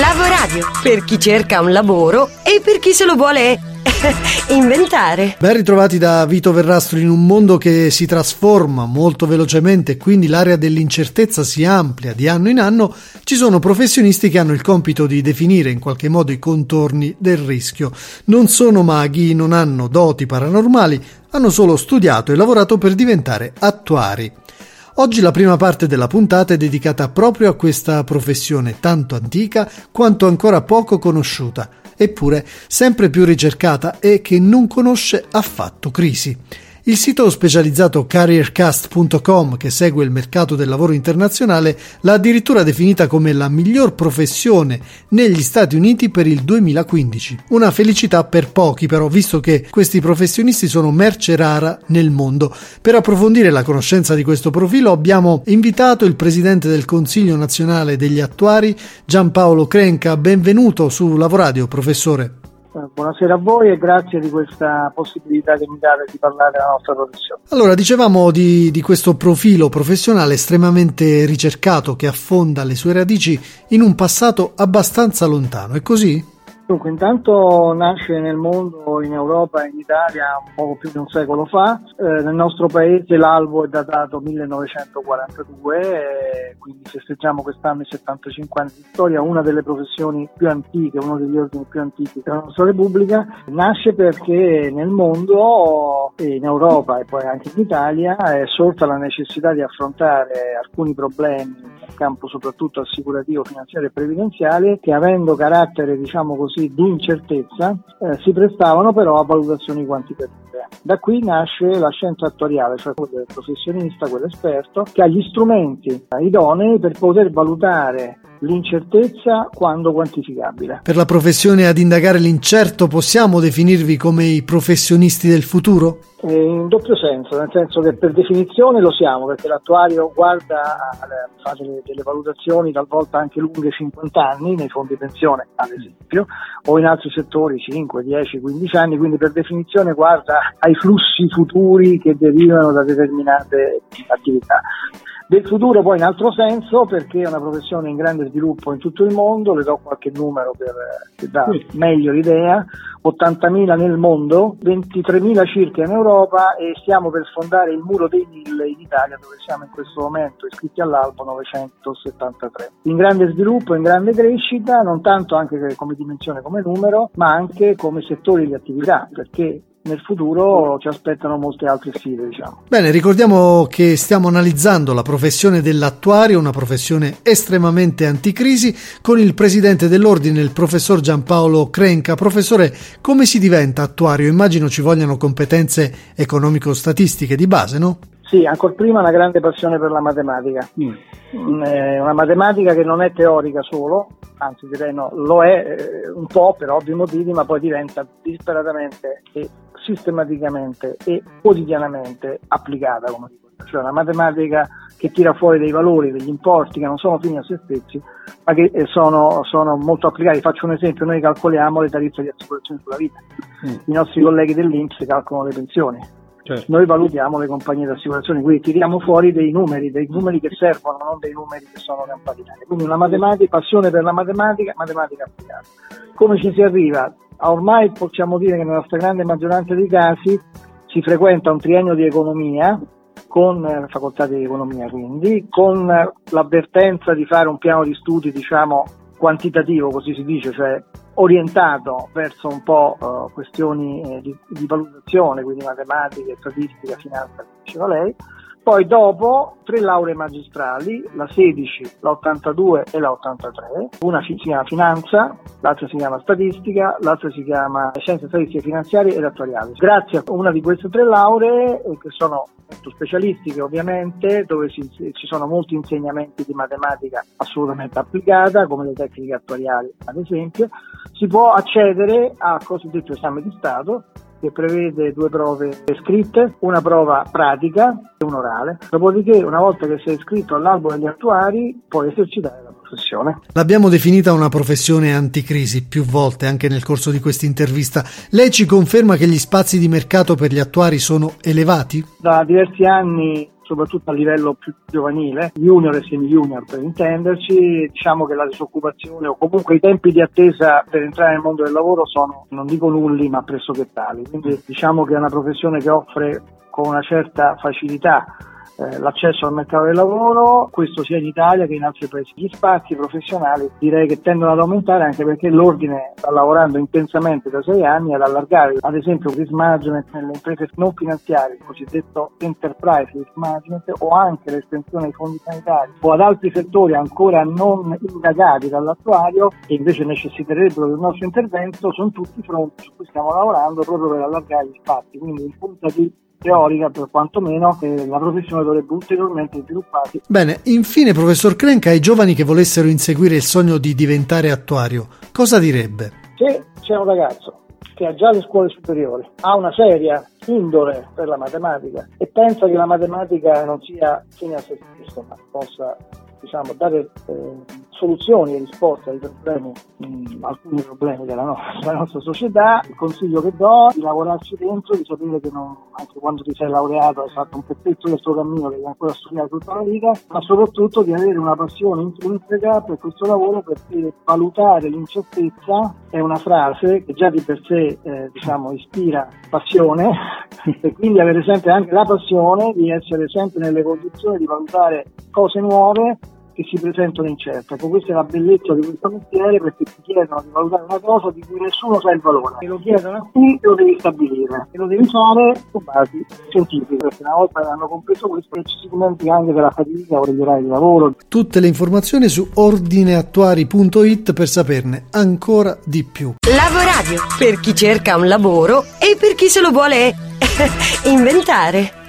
Lavoradio, per chi cerca un lavoro e per chi se lo vuole inventare. Ben ritrovati da Vito Verrastro in un mondo che si trasforma molto velocemente quindi l'area dell'incertezza si amplia di anno in anno, ci sono professionisti che hanno il compito di definire in qualche modo i contorni del rischio. Non sono maghi, non hanno doti paranormali, hanno solo studiato e lavorato per diventare attuari. Oggi la prima parte della puntata è dedicata proprio a questa professione tanto antica quanto ancora poco conosciuta, eppure sempre più ricercata e che non conosce affatto crisi. Il sito specializzato careercast.com, che segue il mercato del lavoro internazionale, l'ha addirittura definita come la miglior professione negli Stati Uniti per il 2015. Una felicità per pochi, però, visto che questi professionisti sono merce rara nel mondo. Per approfondire la conoscenza di questo profilo abbiamo invitato il presidente del Consiglio nazionale degli attuari, Giampaolo Crenca. Benvenuto su Lavoradio, professore. Buonasera a voi e grazie di questa possibilità che mi date di parlare della nostra professione. Allora, dicevamo di, di, questo profilo professionale estremamente ricercato che affonda le sue radici in un passato abbastanza lontano, è così? Dunque, intanto nasce nel mondo, in Europa e in Italia un poco più di un secolo fa. Eh, nel nostro paese l'albo è datato 1942, eh, quindi festeggiamo quest'anno i 75 anni di storia, una delle professioni più antiche, uno degli ordini più antichi della nostra Repubblica. Nasce perché nel mondo, in Europa e poi anche in Italia, è sorta la necessità di affrontare alcuni problemi nel campo soprattutto assicurativo, finanziario e previdenziale che avendo carattere, diciamo così, così di incertezza eh, si prestavano però a valutazioni quantitative. Da qui nasce la scienza attuariale, cioè quel professionista, quell'esperto, che ha gli strumenti idonei per poter valutare l'incertezza quando quantificabile. Per la professione ad indagare l'incerto possiamo definirvi come i professionisti del futuro? In doppio senso, nel senso che per definizione lo siamo, perché l'attuario guarda, fa delle, delle valutazioni talvolta anche lunghe 50 anni nei fondi pensione, ad esempio, o in altri settori 5, 10, 15 anni, quindi per definizione guarda ai flussi futuri che derivano da determinate attività. Del futuro poi in altro senso perché è una professione in grande sviluppo in tutto il mondo, le do qualche numero per, che dà meglio l'idea, 80.000 nel mondo, 23.000 circa in Europa e stiamo per sfondare il muro dei 1000 in Italia dove siamo in questo momento iscritti all'albo 973. In grande sviluppo, in grande crescita, non tanto anche come dimensione, come numero, ma anche come settori di attività perché nel futuro ci aspettano molte altre sfide. Diciamo. Bene, ricordiamo che stiamo analizzando la professione dell'attuario, una professione estremamente anticrisi, con il presidente dell'ordine, il professor Giampaolo Crenca. Professore, come si diventa attuario? Immagino ci vogliano competenze economico-statistiche di base, no? Sì, ancora prima una grande passione per la matematica. Mm. mm una matematica che non è teorica solo, anzi direi no, lo è eh, un po' per ovvi motivi, ma poi diventa disperatamente e sistematicamente e quotidianamente applicata, come dico. Cioè una matematica che tira fuori dei valori, degli importi che non sono fini a se stessi, ma che eh, sono, sono molto applicati. Faccio un esempio, noi calcoliamo le tariffe di assicurazione sulla vita, mm. i nostri colleghi dell'Inps calcolano le pensioni, Certo. Noi valutiamo le compagnie di assicurazione, quindi tiriamo fuori dei numeri, dei numeri che servono, non dei numeri che sono campati Quindi una matematica, passione per la matematica, matematica applicata. Come ci si arriva? Ormai possiamo dire che nella stragrande maggioranza dei casi si frequenta un triennio di economia, con la facoltà di economia quindi, con l'avvertenza di fare un piano di studi diciamo quantitativo, così si dice, cioè orientato verso un po' uh, questioni eh, di, di, valutazione, quindi matematica, statistica, finanza, come diceva lei, poi dopo tre lauree magistrali, la 16, la 82 e la 83, una si chiama finanza, l'altra si chiama statistica, l'altra si chiama scienze statistiche finanziarie ed attuariali. Grazie a una di queste tre lauree, eh, che sono molto specialistiche ovviamente, dove si, ci sono molti insegnamenti di matematica assolutamente applicata, come le tecniche attuariali ad esempio, si può accedere al cosiddetto esame di Stato, che prevede due prove scritte, una prova pratica e un orale. Dopodiché, una volta che sei iscritto all'albo degli attuari, puoi esercitare la professione. L'abbiamo definita una professione anticrisi più volte anche nel corso di questa intervista. Lei ci conferma che gli spazi di mercato per gli attuari sono elevati? Da diversi anni soprattutto a livello più giovanile, junior e semi-junior per intenderci, diciamo che la disoccupazione o comunque i tempi di attesa per entrare nel mondo del lavoro sono, non dico nulli, ma pressoché tali. Quindi diciamo che è una professione che offre con una certa facilità eh, l'accesso al mercato del lavoro, questo sia in Italia che in altri paesi. Gli spazi professionali direi che tendono ad aumentare anche perché l'ordine sta lavorando intensamente da sei anni ad allargare ad esempio il risk management nelle imprese non finanziarie, il cosiddetto enterprise risk management o anche l'estensione ai fondi sanitari o ad altri settori ancora non indagati dall'attuario e invece necessiterebbero del nostro intervento, sono tutti fronti su cui stiamo lavorando proprio per allargare gli spazi. Quindi in punta di teorica per quantomeno eh, la professione dovrebbe ulteriormente svilupparsi. Bene, infine professor Krenk ai giovani che volessero inseguire il sogno di diventare attuario, cosa direbbe? Se c'è un ragazzo che ha già le scuole superiori, ha una seria indole per la matematica e pensa che la matematica non sia fine a se stesso, ma possa diciamo, dare eh, soluzioni e risposte ai problemi, mh, alcuni problemi della nostra, della nostra, società, il consiglio che do è di lavorarci dentro, di sapere che non, anche quando ti sei laureato hai fatto un pezzetto del tuo cammino, devi ancora studiare tutta la vita, ma soprattutto di avere una passione intrinseca per questo lavoro perché valutare l'incertezza è una frase che già di per sé eh, diciamo, ispira passione. E quindi avere sempre anche la passione di essere sempre nelle condizioni di valutare cose nuove che si presentano incerte. Ecco, questa è la bellezza di questo mestiere perché ti chiedono di valutare una cosa di cui nessuno sa il valore. E lo chiedono a te e lo devi stabilire. E lo devi fare su basi scientifiche, perché una volta che hanno compreso questo ci si dimentica anche della fatica o degli orari di lavoro. Tutte le informazioni su ordineattuari.it per saperne ancora di più. Lavoradio, per chi cerca un lavoro e per chi se lo vuole inventare.